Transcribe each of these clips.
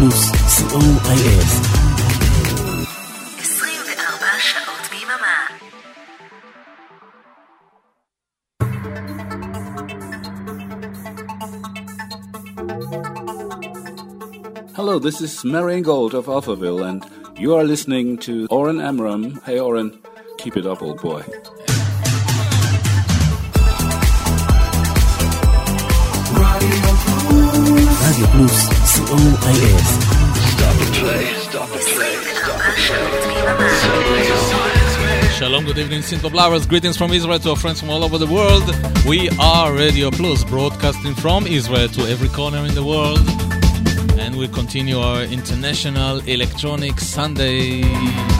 פלוס, סיום אייל. 24 שעות ביממה. Hello, this is Marian Gold of Alphaville, and you are listening to Oren Amram. Hey, Oren, keep it up, old boy. Radio Plus, COIS. Shalom, good evening, Sinto Blowers. Greetings from Israel to our friends from all over the world. We are Radio Plus, broadcasting from Israel to every corner in the world. And we continue our International Electronic Sunday.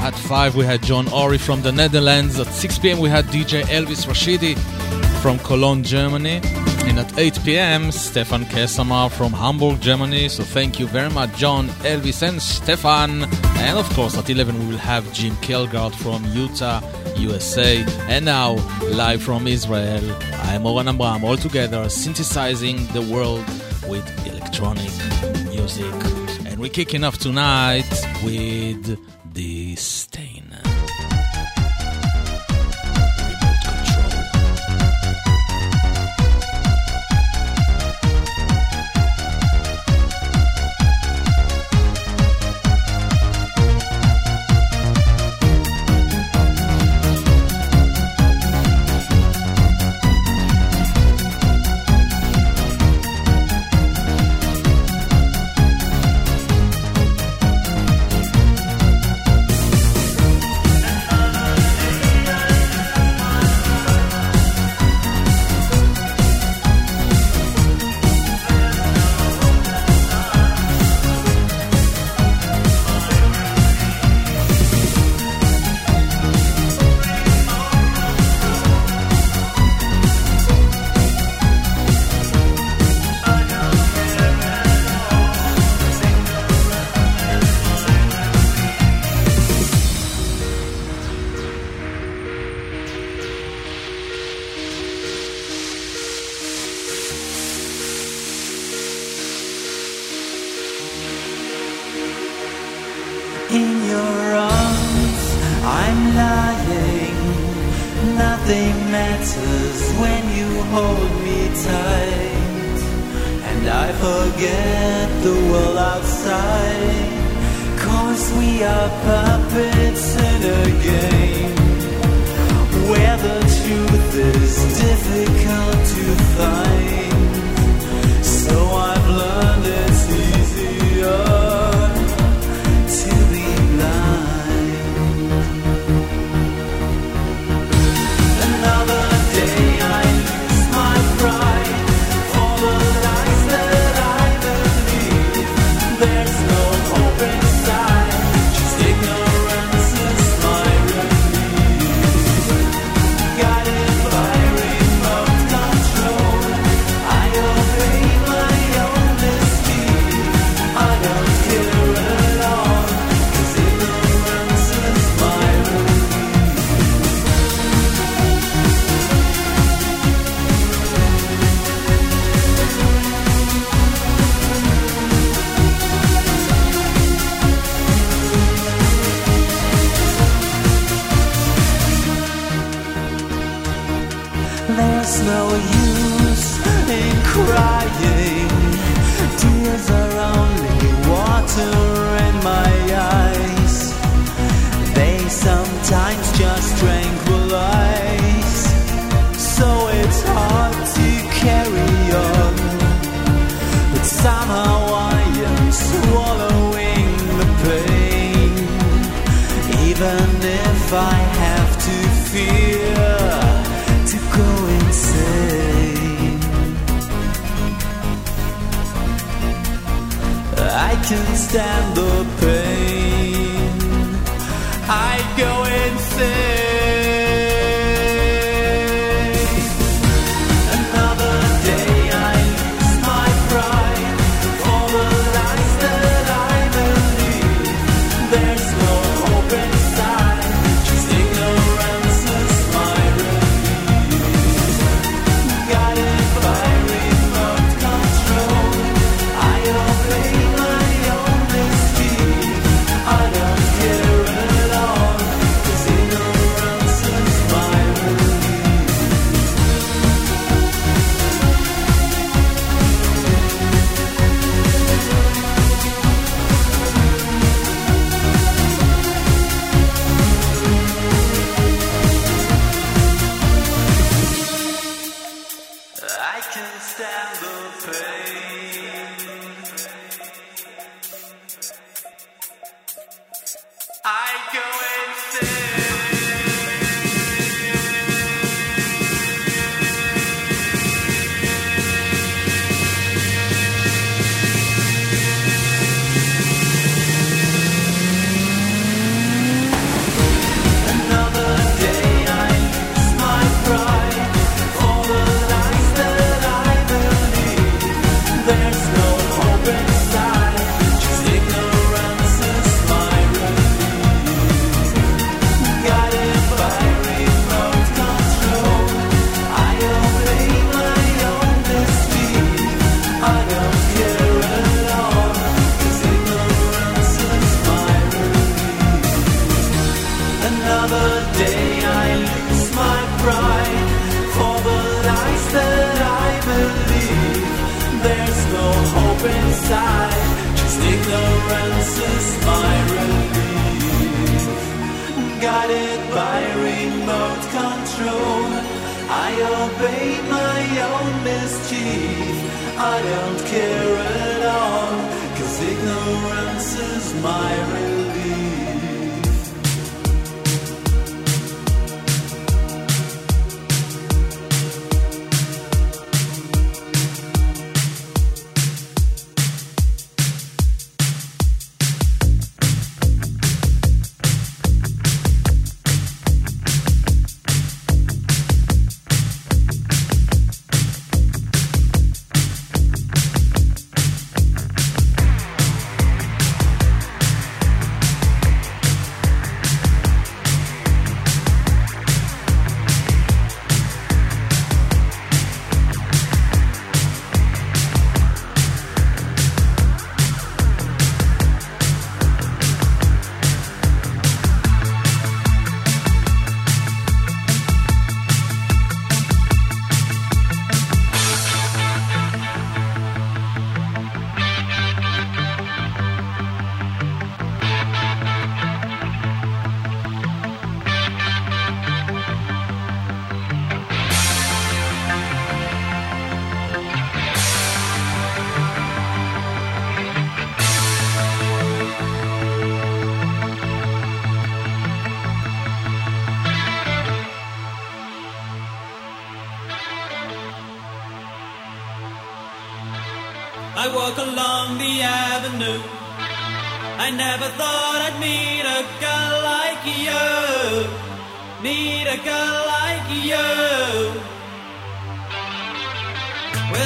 At 5, we had John Ori from the Netherlands. At 6 p.m., we had DJ Elvis Rashidi from Cologne, Germany. And at 8 p.m., Stefan Kesamar from Hamburg, Germany. So thank you very much, John, Elvis, and Stefan. And of course, at 11, we will have Jim Kelgard from Utah, USA. And now, live from Israel, I'm Oren Amram, all together synthesizing the world with electronic music. And we're kicking off tonight with the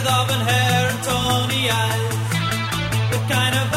With auburn hair and tawny eyes. The kind of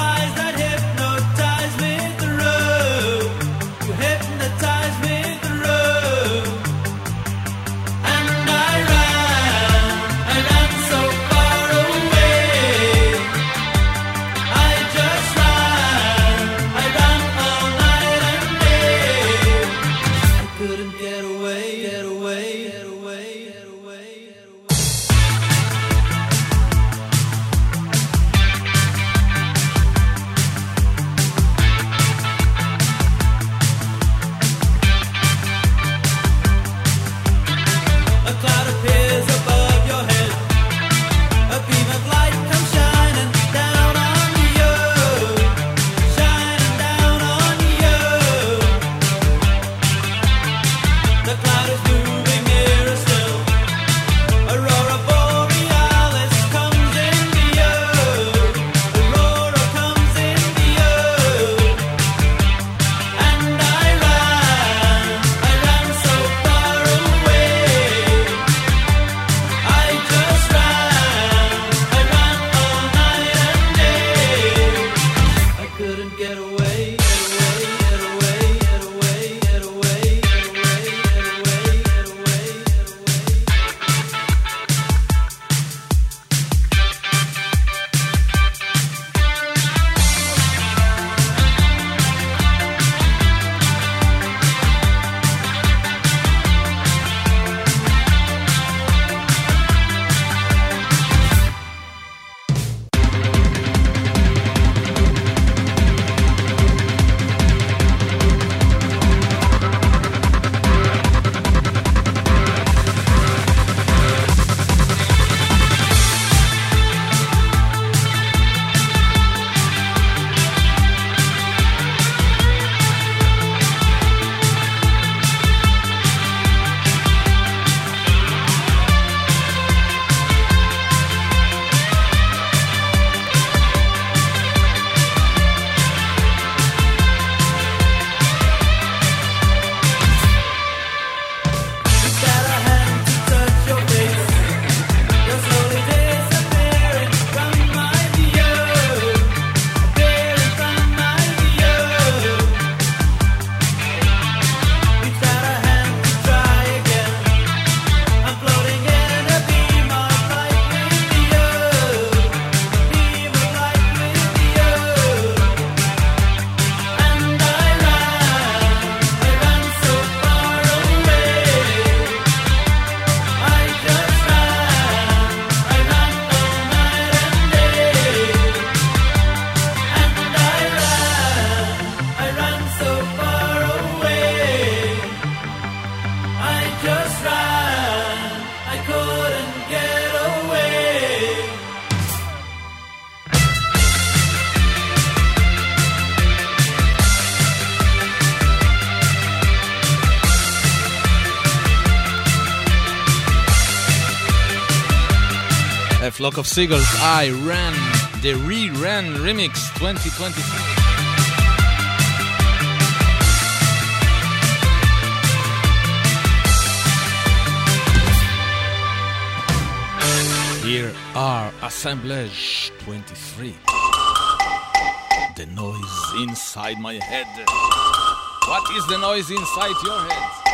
flock of seagulls. I ran the re-ran remix 2023. Here are Assemblage 23. The noise inside my head. What is the noise inside your head?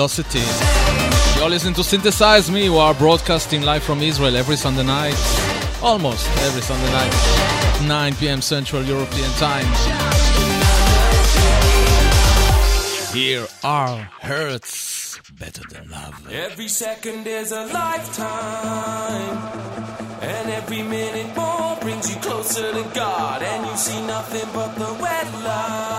Velocity. You're listening to Synthesize Me, we are broadcasting live from Israel every Sunday night, almost every Sunday night, 9 p.m. Central European Time. Here are Hurts Better Than Love. Every second is a lifetime, and every minute more brings you closer to God, and you see nothing but the wet light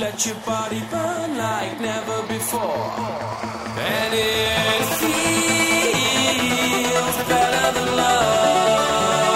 let your body burn like never before. And it feels better than love.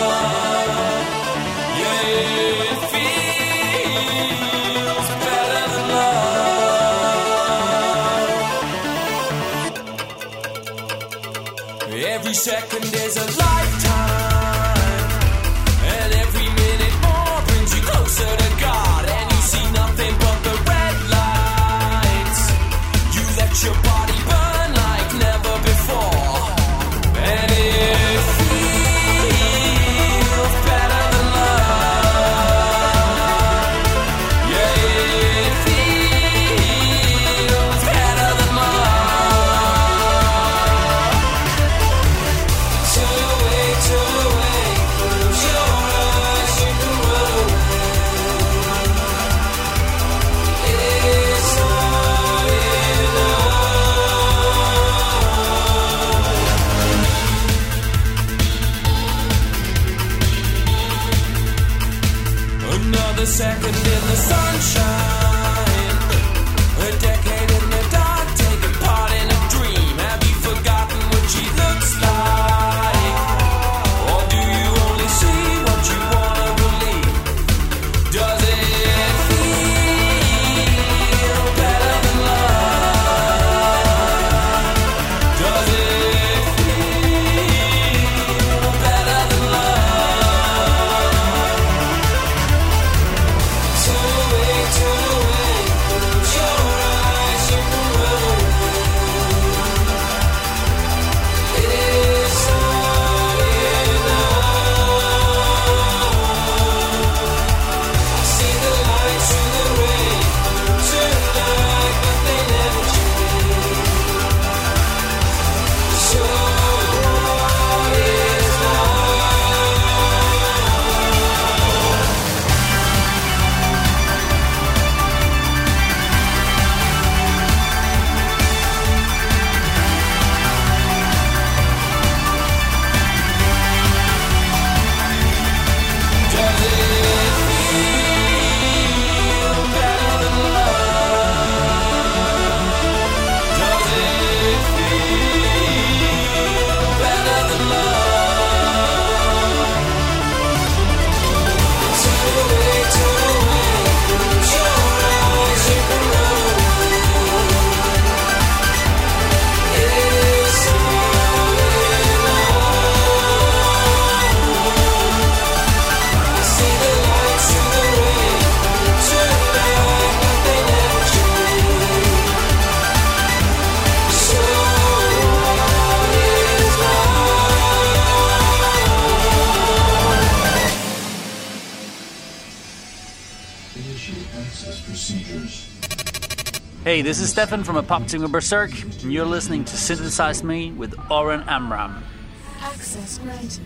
this is Stefan from A Pop Singer Berserk, and you're listening to Synthesize Me with Oren Amram. Access granted.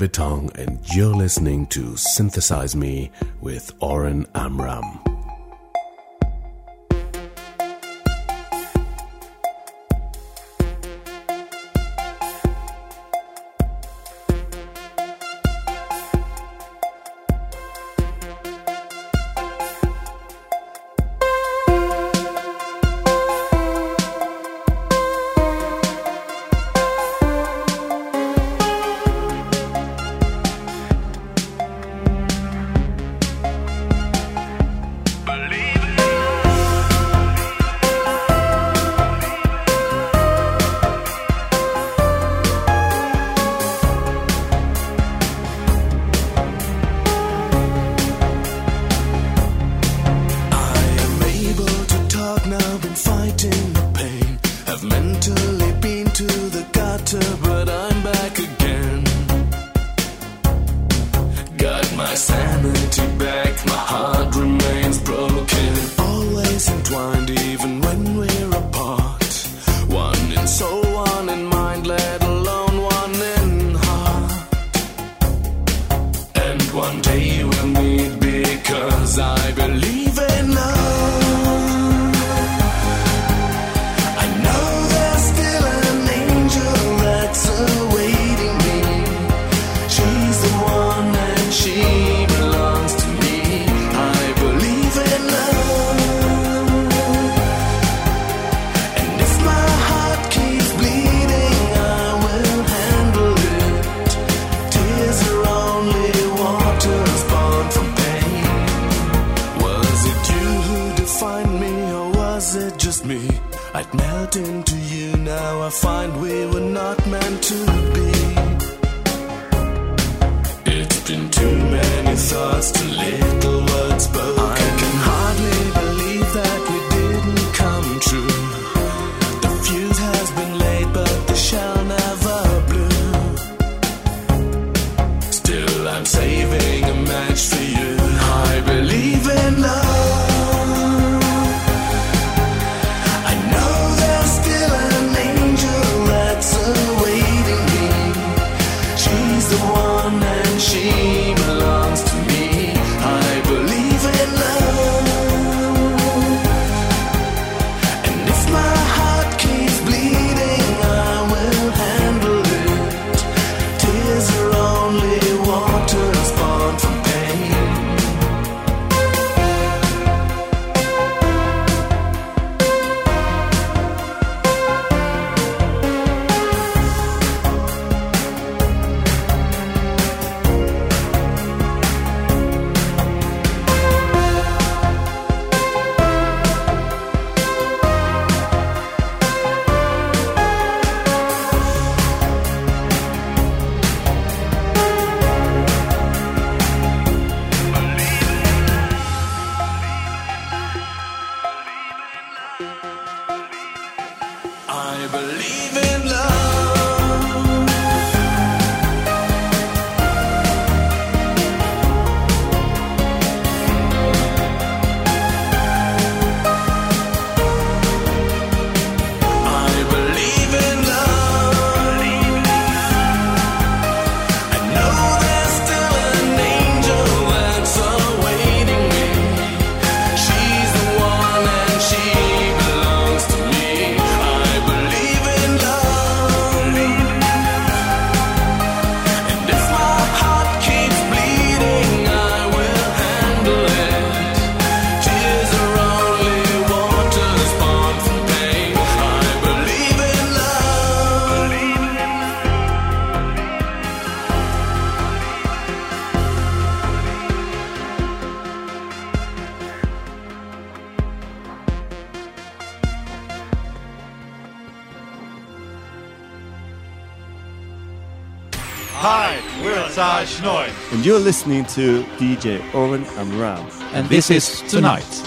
Betong, and you're listening to Synthesize Me with Oren Amram. I'd melt into you now. I find we were not meant to be. It's been too many thoughts to and you're listening to DJ Oren Amram. And, and this, this is Tonight. tonight.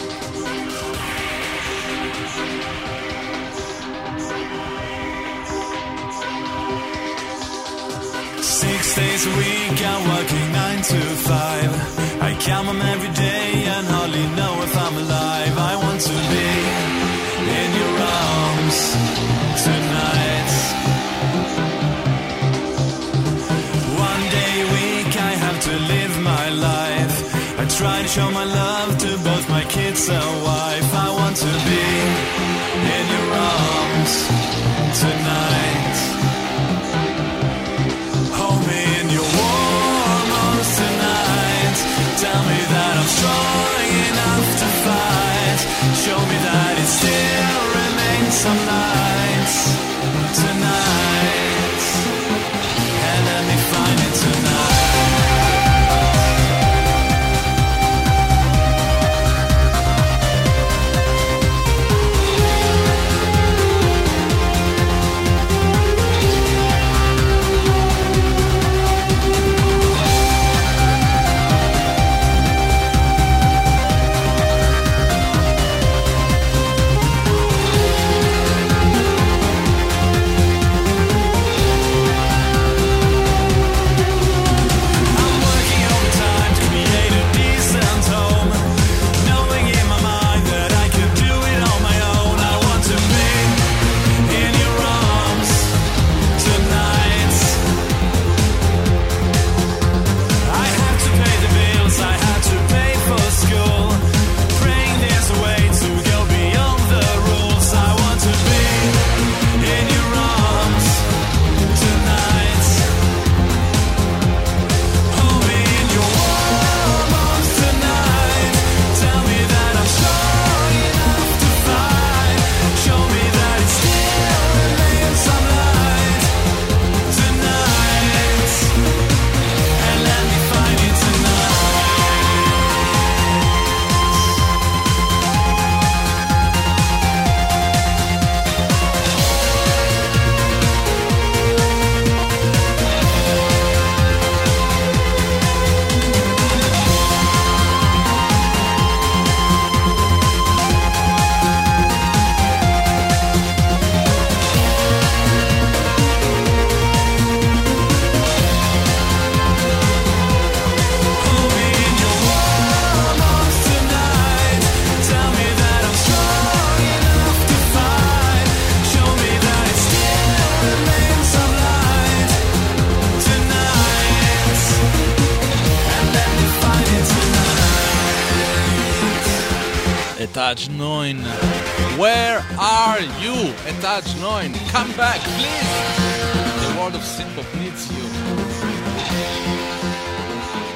Large 9. Come back, please! The world of synth needs you.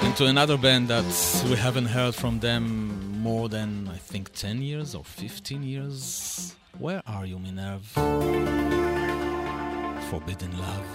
Into another band that we haven't heard from them more than, I think, 10 years or 15 years. Where are you, Minerve? Forbidden Love.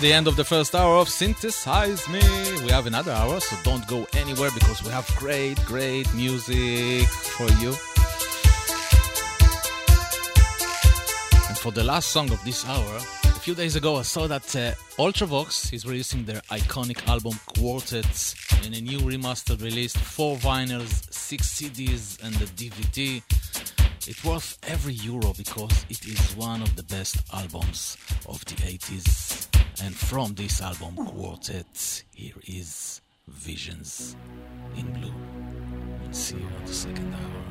The end of the first hour of Synthesize Me. We have another hour, so don't go anywhere because we have great, great music for you. And for the last song of this hour, a few days ago I saw that uh, Ultravox is releasing their iconic album Quartets in a new remastered release, four vinyls, six CDs, and a DVD. It's worth every euro because it is one of the best albums of the 80s. And from this album, Quartet, here is Visions in Blue. We'll see you on the second hour.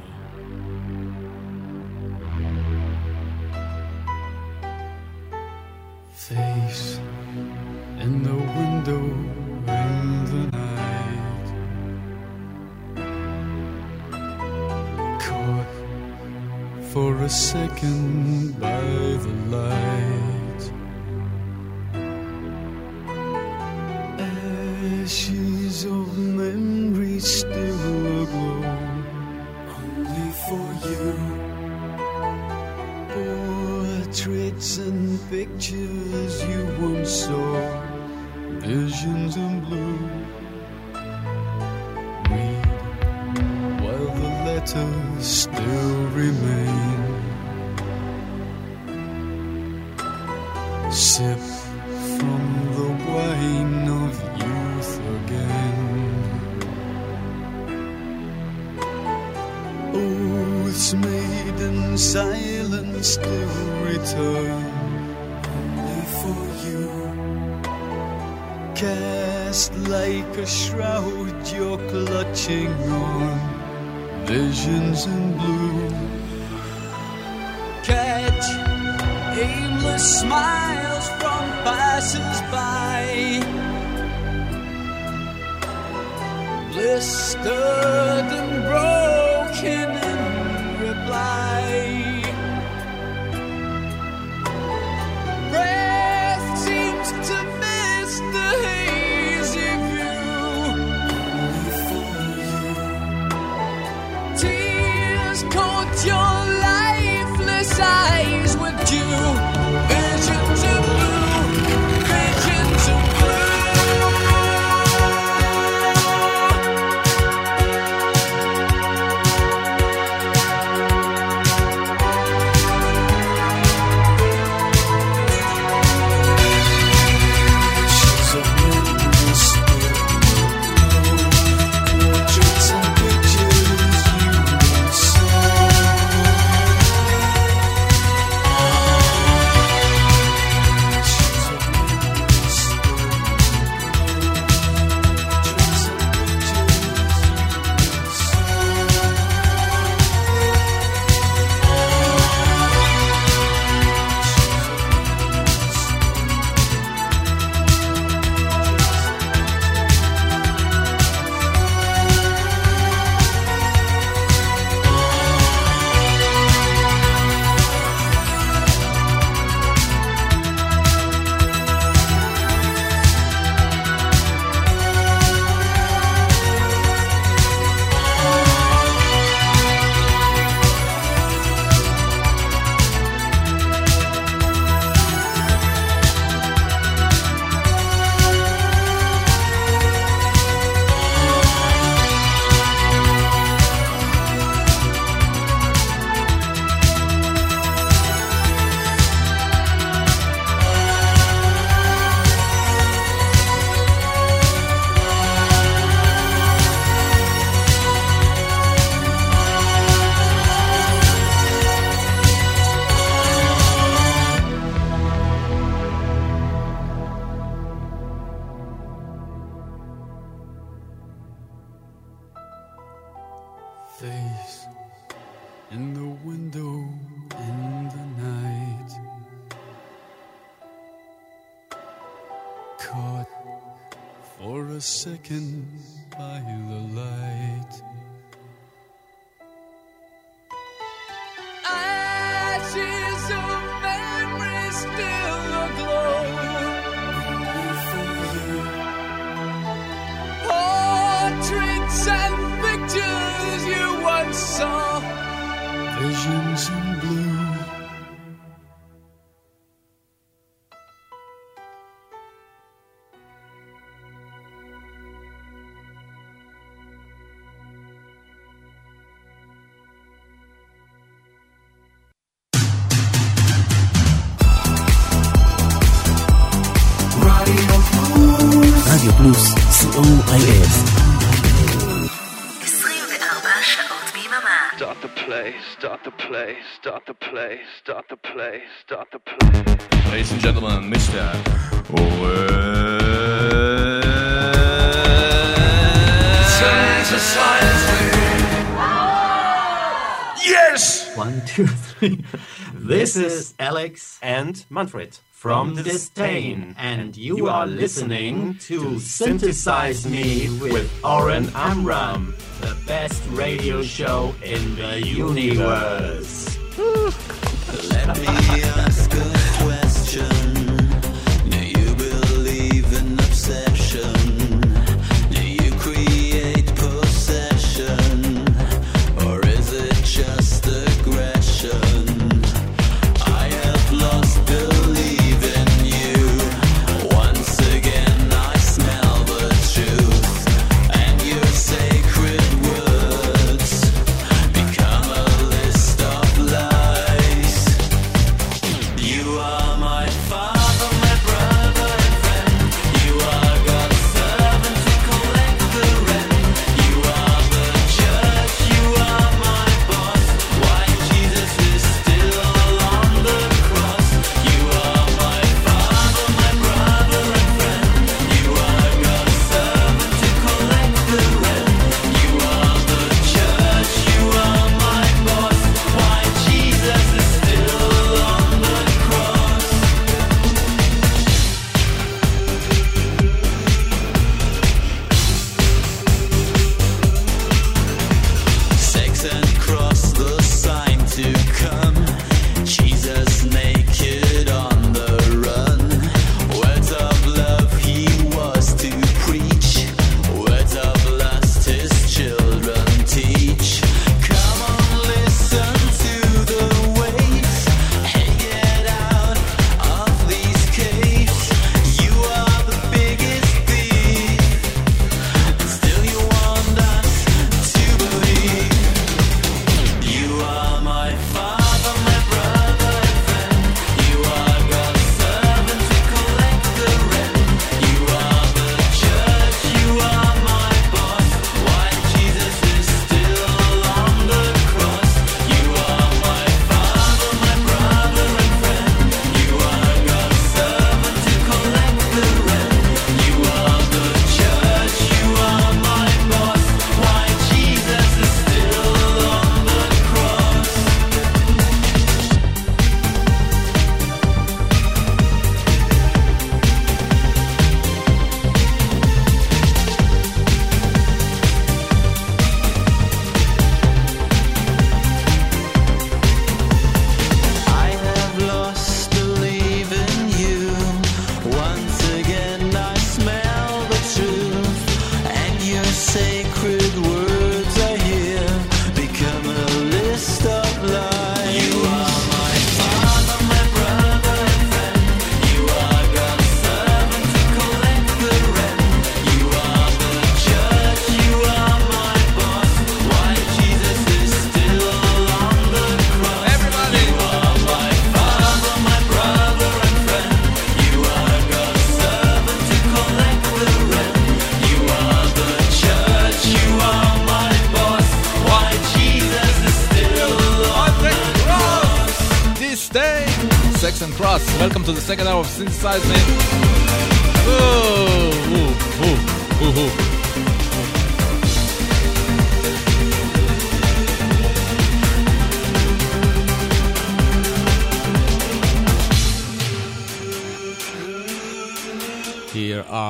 face in the window in the night. Caught for a second by the light. Shroud, you're clutching on visions in blue. Catch aimless smiles from passers-by. Blistered and broken in reply. start the play, start the play. Ladies and gentlemen, Mr. Yes! One, two, three. This is Alex and Manfred from Disdain, and you, you are listening to Synthesize Me with Oren Amram, the best radio show in the universe. Let me.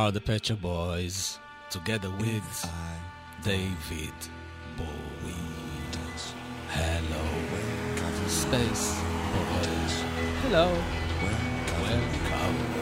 are the Pet Shop Boys together with David Bowie. Hello, Space Boys. Hello, welcome.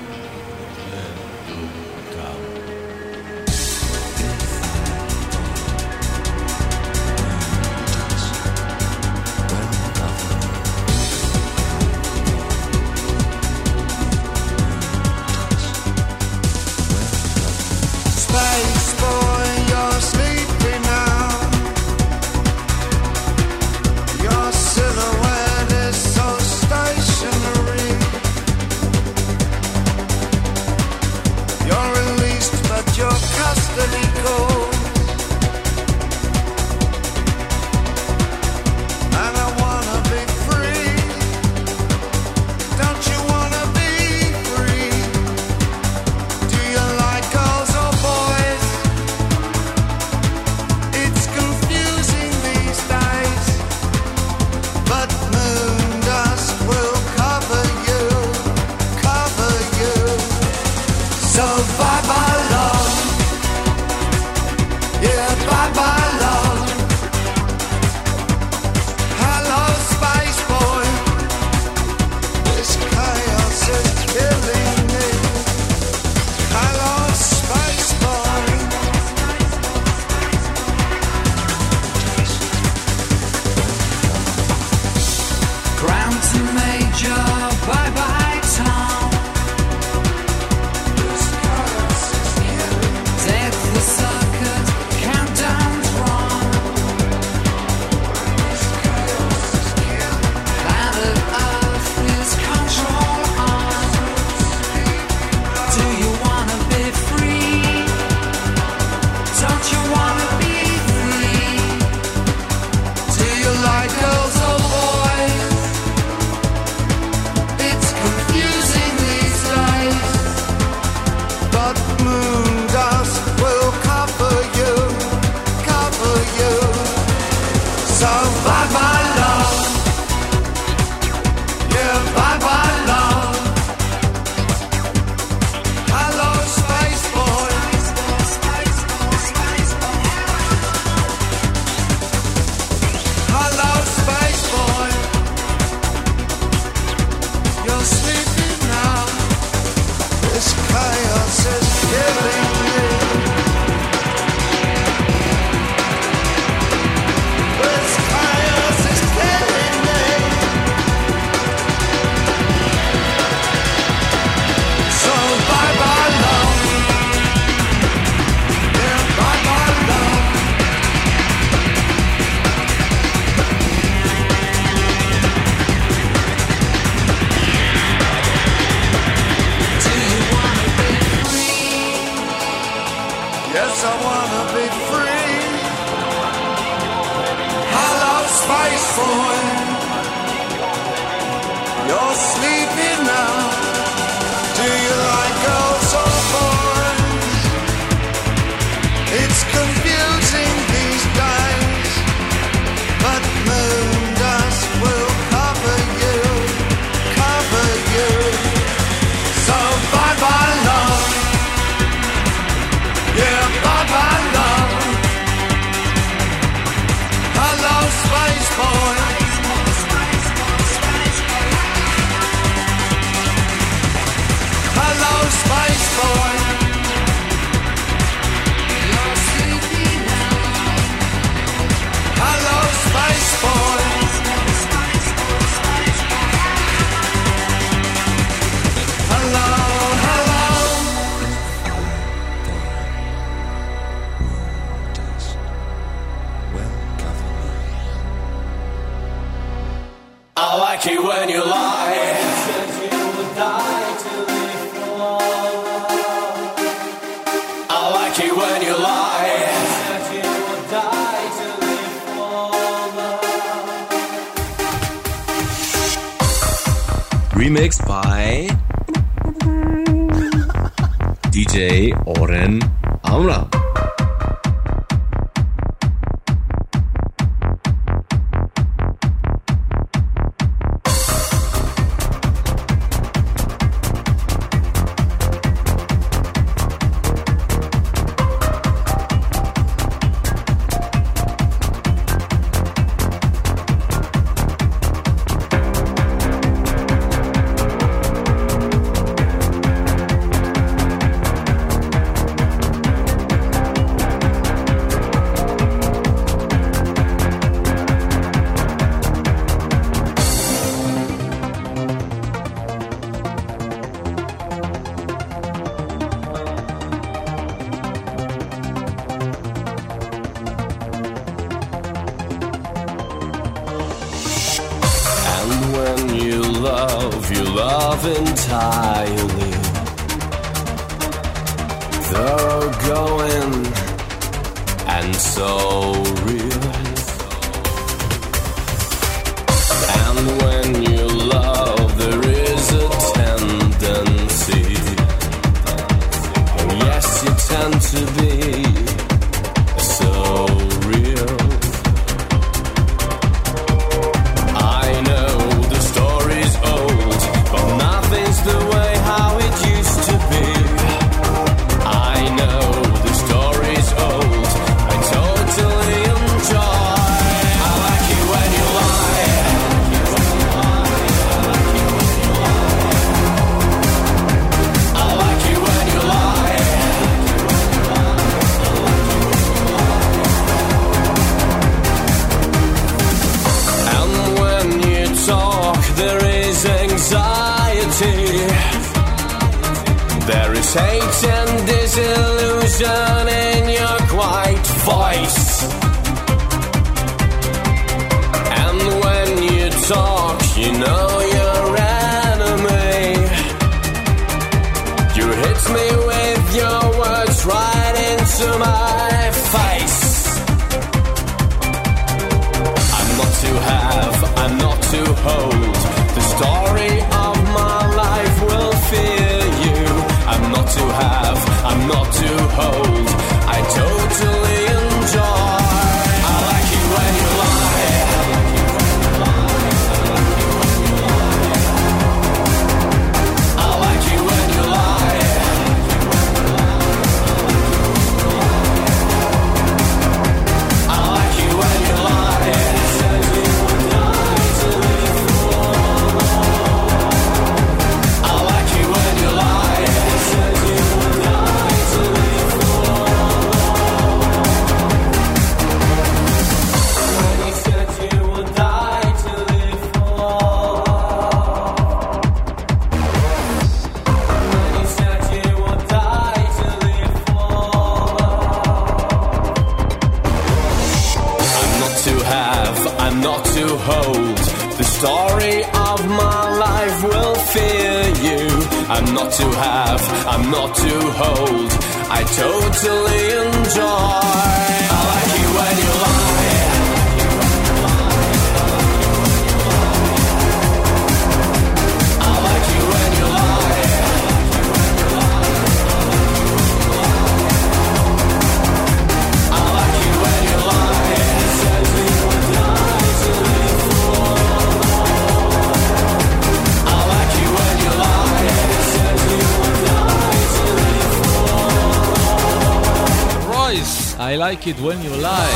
like it when you lie.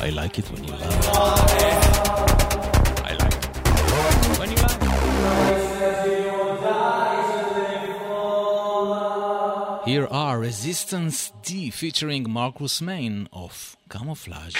I like it when you lie. I like it. When you lie. Here are Resistance D featuring Marcus Meyn of Camouflage.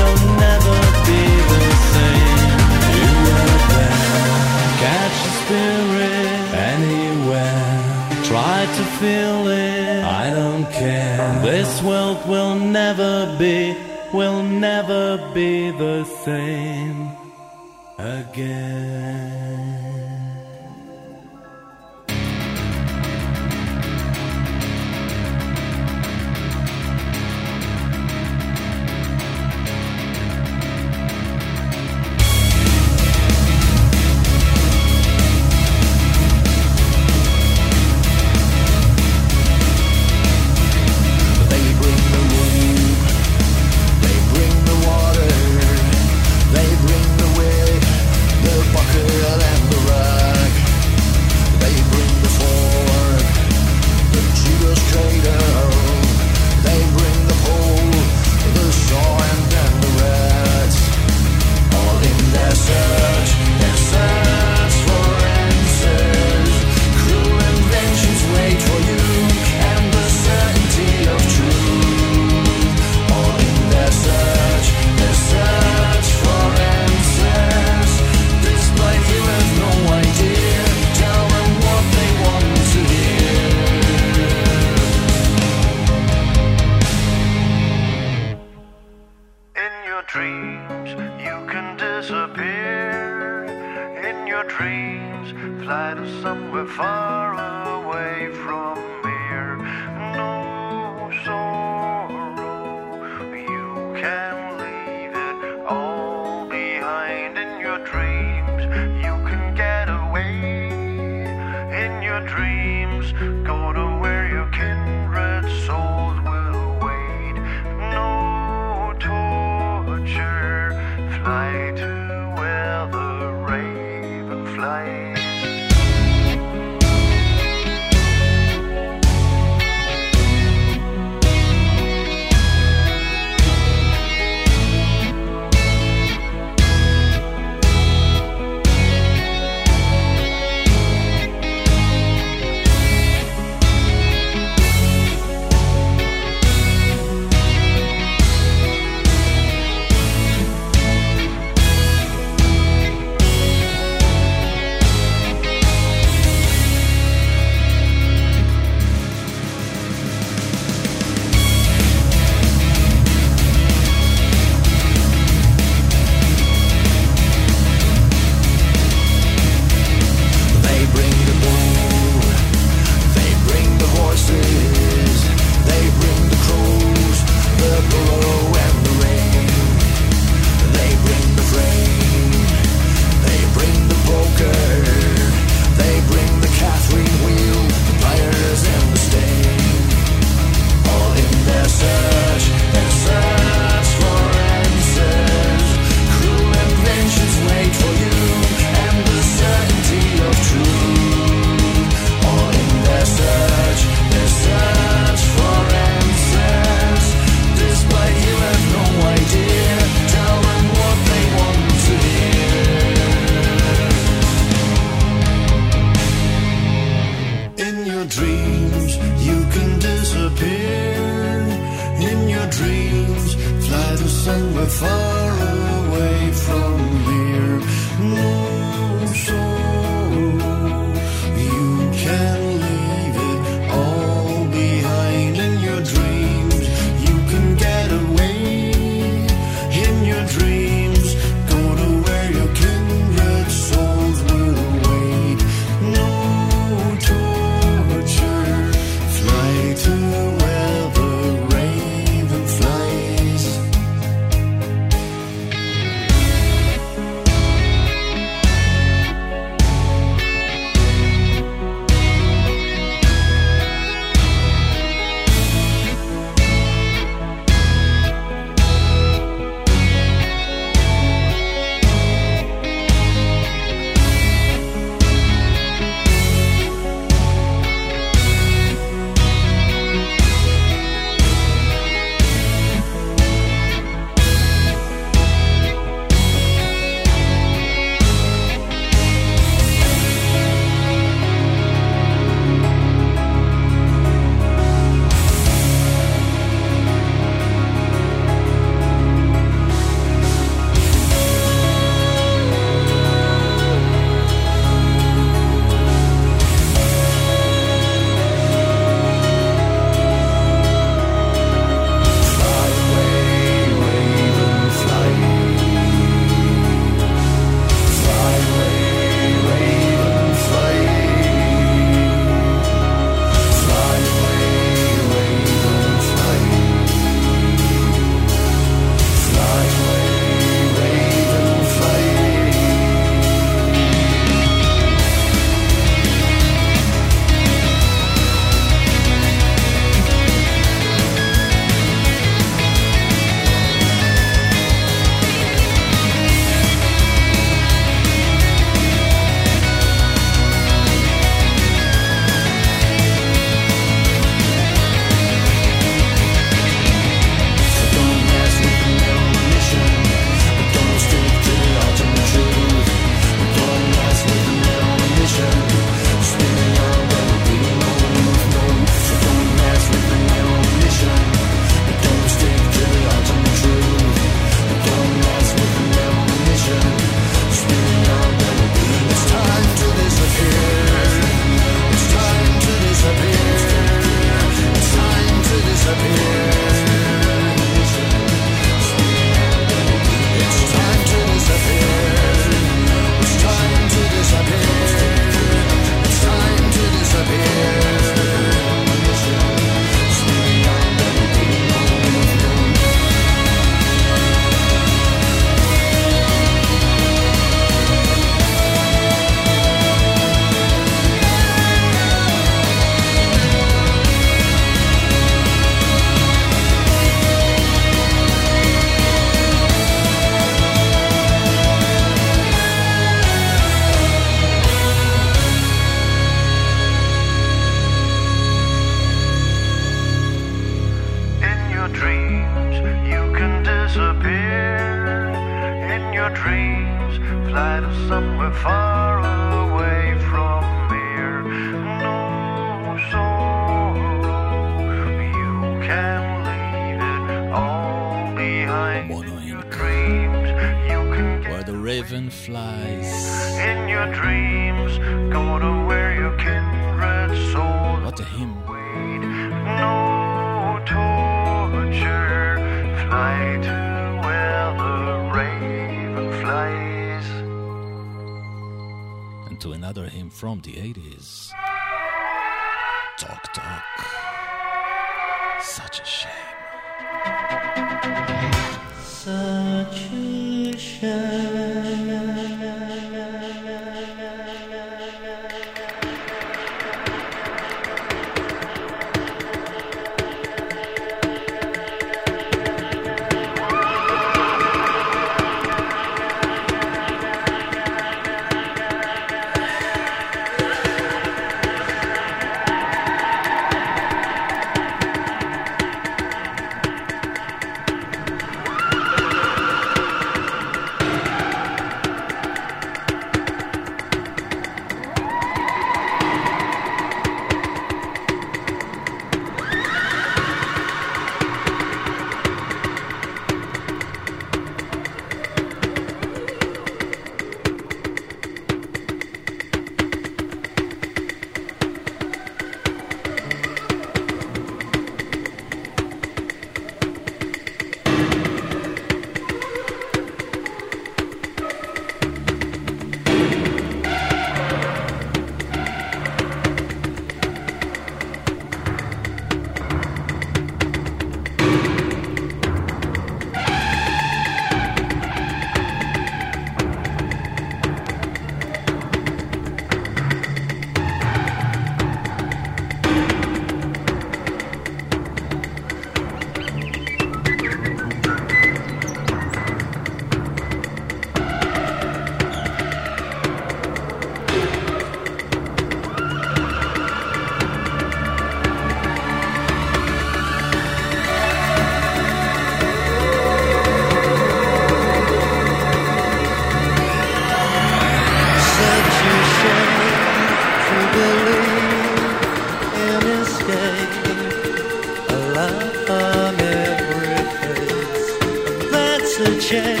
Till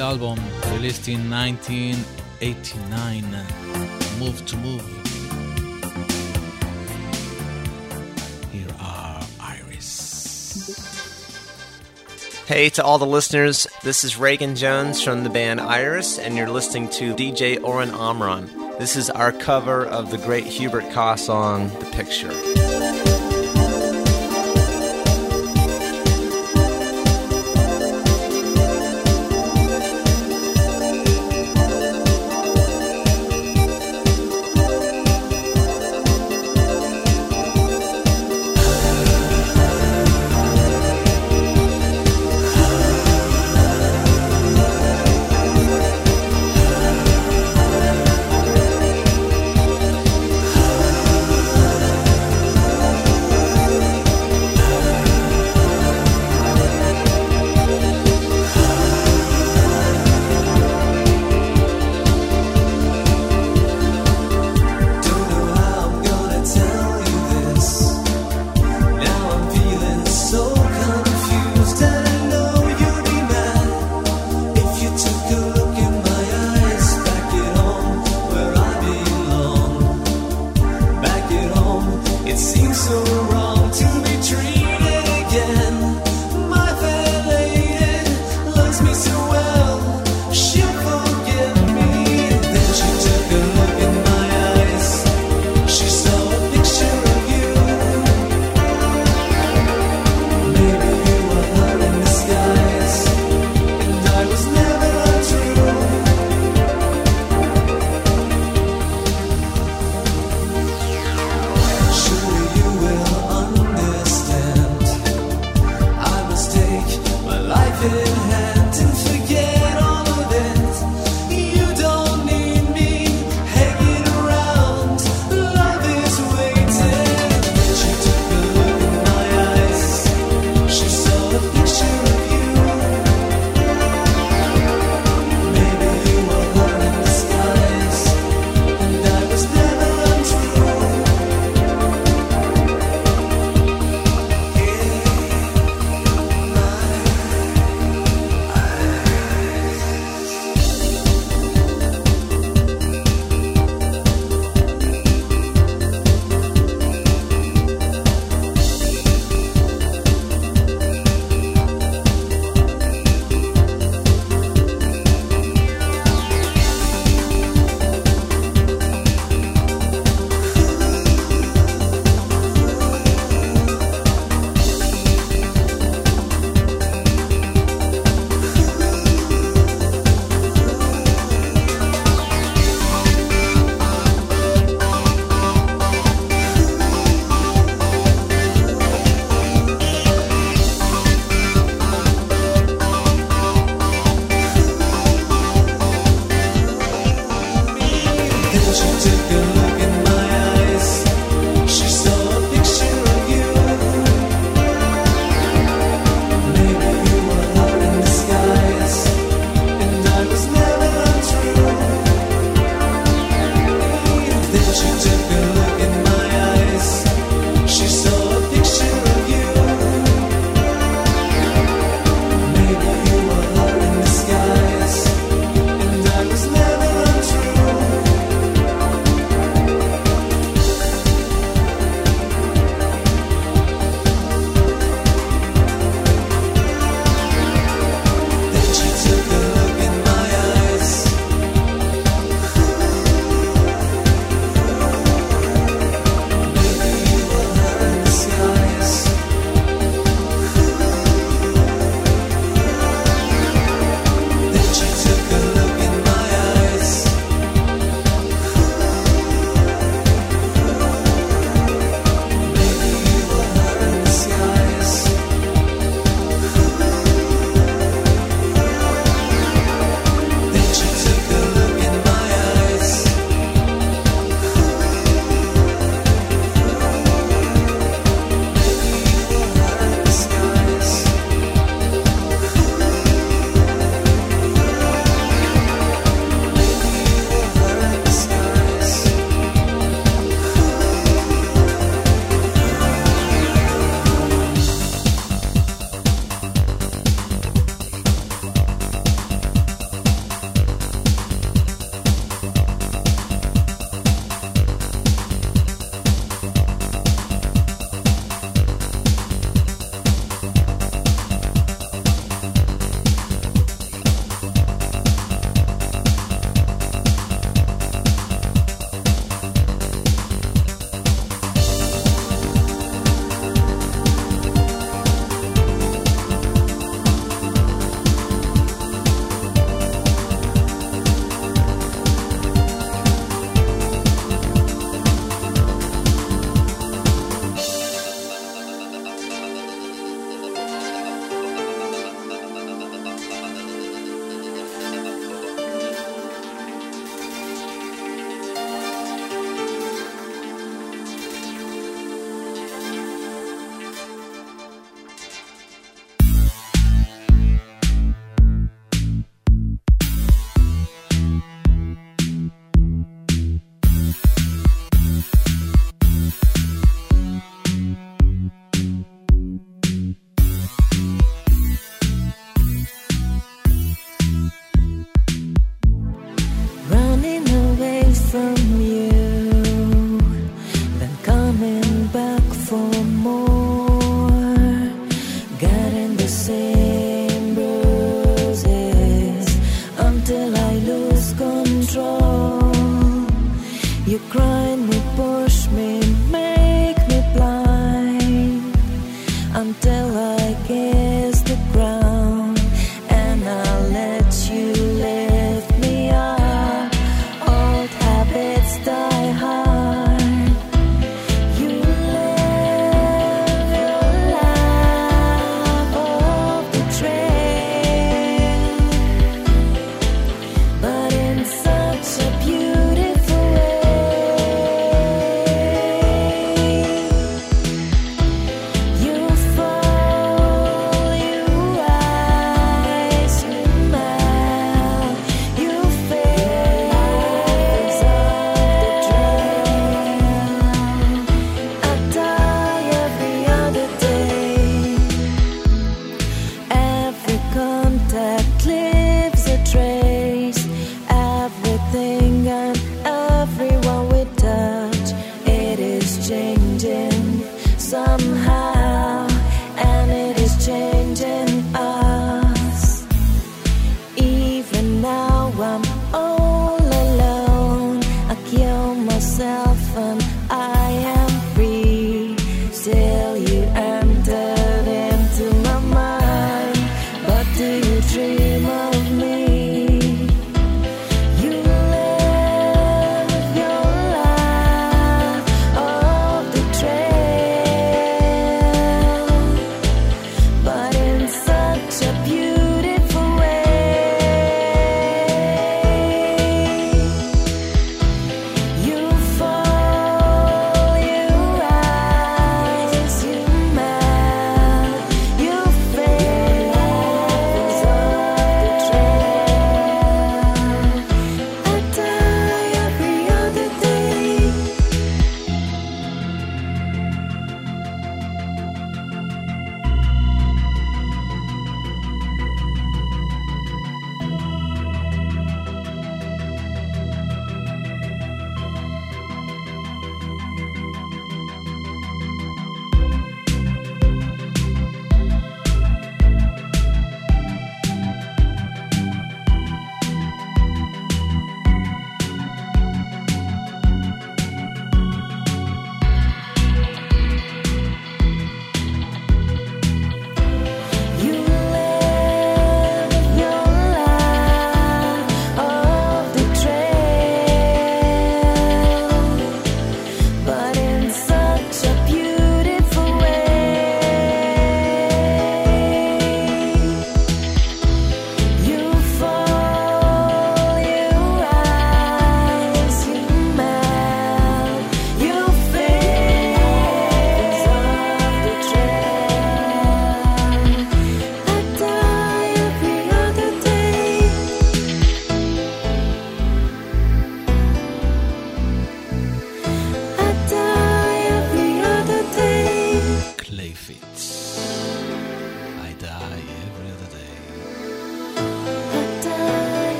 great album released in 1989, Move to Move. Here are Iris. Hey to all the listeners, this is Reagan Jones from the band Iris, and you're listening to DJ Oren Amram. This is our cover of the great Hubert Kah song, The Picture.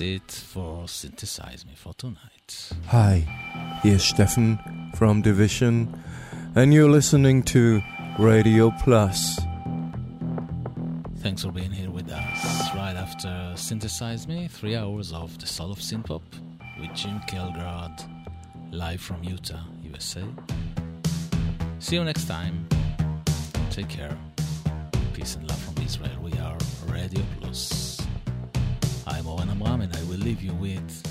it for Synthesize Me for tonight. Hi, here's Stefan from Division, and you're listening to Radio Plus. Thanks for being here with us. Right after Synthesize Me, three hours of the soul of synthpop with Jim Kelgrad, live from Utah, USA. See you next time. Take care. Peace and love from Israel. leave you with.